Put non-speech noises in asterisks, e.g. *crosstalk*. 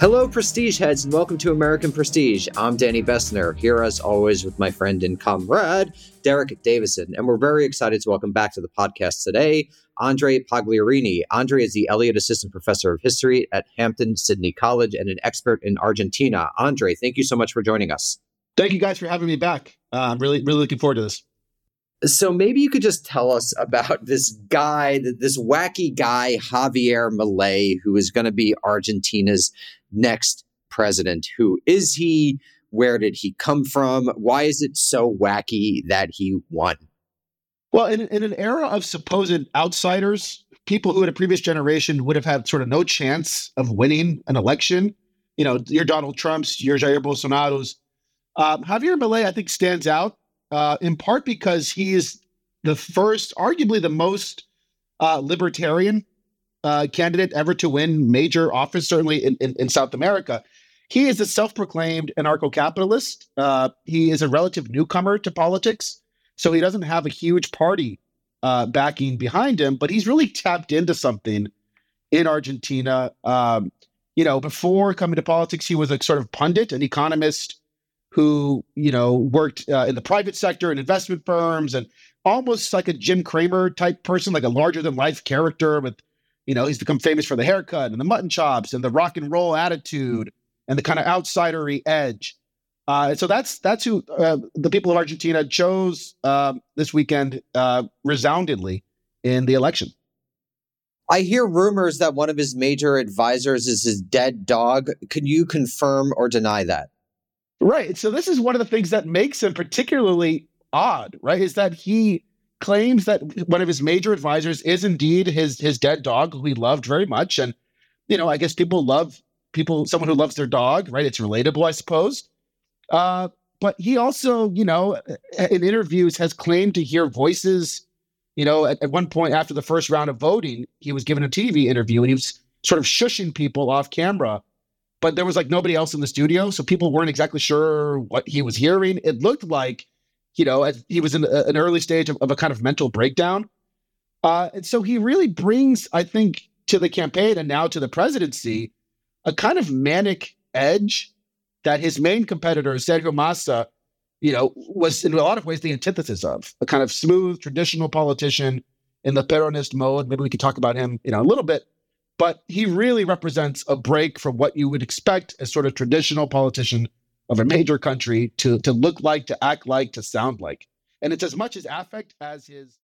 Hello, Prestige heads, and welcome to American Prestige. I'm Danny Bessner, here as always with my friend and comrade, Derek Davison. And we're very excited to welcome back to the podcast today Andre Pagliarini. Andre is the Elliott Assistant Professor of History at Hampden-Sydney College and an expert in Argentina. Andre, thank you so much for joining us. Thank you guys for having me back. Uh, I'm really, really looking forward to this. So maybe you could just tell us about *laughs* this guy, this wacky guy, Javier Milei, who is going to be Argentina's next president. Who is he? Where did he come from? Why is it so wacky that he won? Well, in, in an era of supposed outsiders, people who in a previous generation would have had sort of no chance of winning an election, you know, your Donald Trumps, your Jair Bolsonaro's, um, Javier Milei, I think, stands out uh, in part because he is the first, arguably the most uh, libertarian uh, candidate ever to win major office, certainly in, in, in South America. He is a self proclaimed anarcho capitalist. Uh, he is a relative newcomer to politics. So he doesn't have a huge party uh, backing behind him, but he's really tapped into something in Argentina. Um, you know, before coming to politics, he was a sort of pundit, an economist who, you know, worked uh, in the private sector and investment firms and almost like a Jim Cramer type person, like a larger than life character with you know, he's become famous for the haircut and the mutton chops and the rock and roll attitude and the kind of outsidery edge. Uh, so that's that's who uh, the people of Argentina chose uh, this weekend uh, resoundingly in the election. I hear rumors that one of his major advisors is his dead dog. Can you confirm or deny that? Right. So this is one of the things that makes him particularly odd, right? Is that he claims that one of his major advisors is indeed his his dead dog, who he loved very much. And you know, I guess people love people, someone who loves their dog, right? It's relatable, I suppose. Uh, but he also, you know, in interviews has claimed to hear voices. You know, at, at one point after the first round of voting, he was given a TV interview and he was sort of shushing people off camera. But there was like nobody else in the studio, so people weren't exactly sure what he was hearing. It looked like you know, he was in a, an early stage of, of, a kind of mental breakdown. Uh, and so he really brings, I think, to the campaign and now to the presidency, a kind of manic edge that his main competitor, Sergio Massa, you know, was in a lot of ways the antithesis of a kind of smooth, traditional politician in the Peronist mode. Maybe we could talk about him, you know, a little bit. But he really represents a break from what you would expect a sort of traditional politician of a major country to to look like, to act like, to sound like. And it's as much his affect as his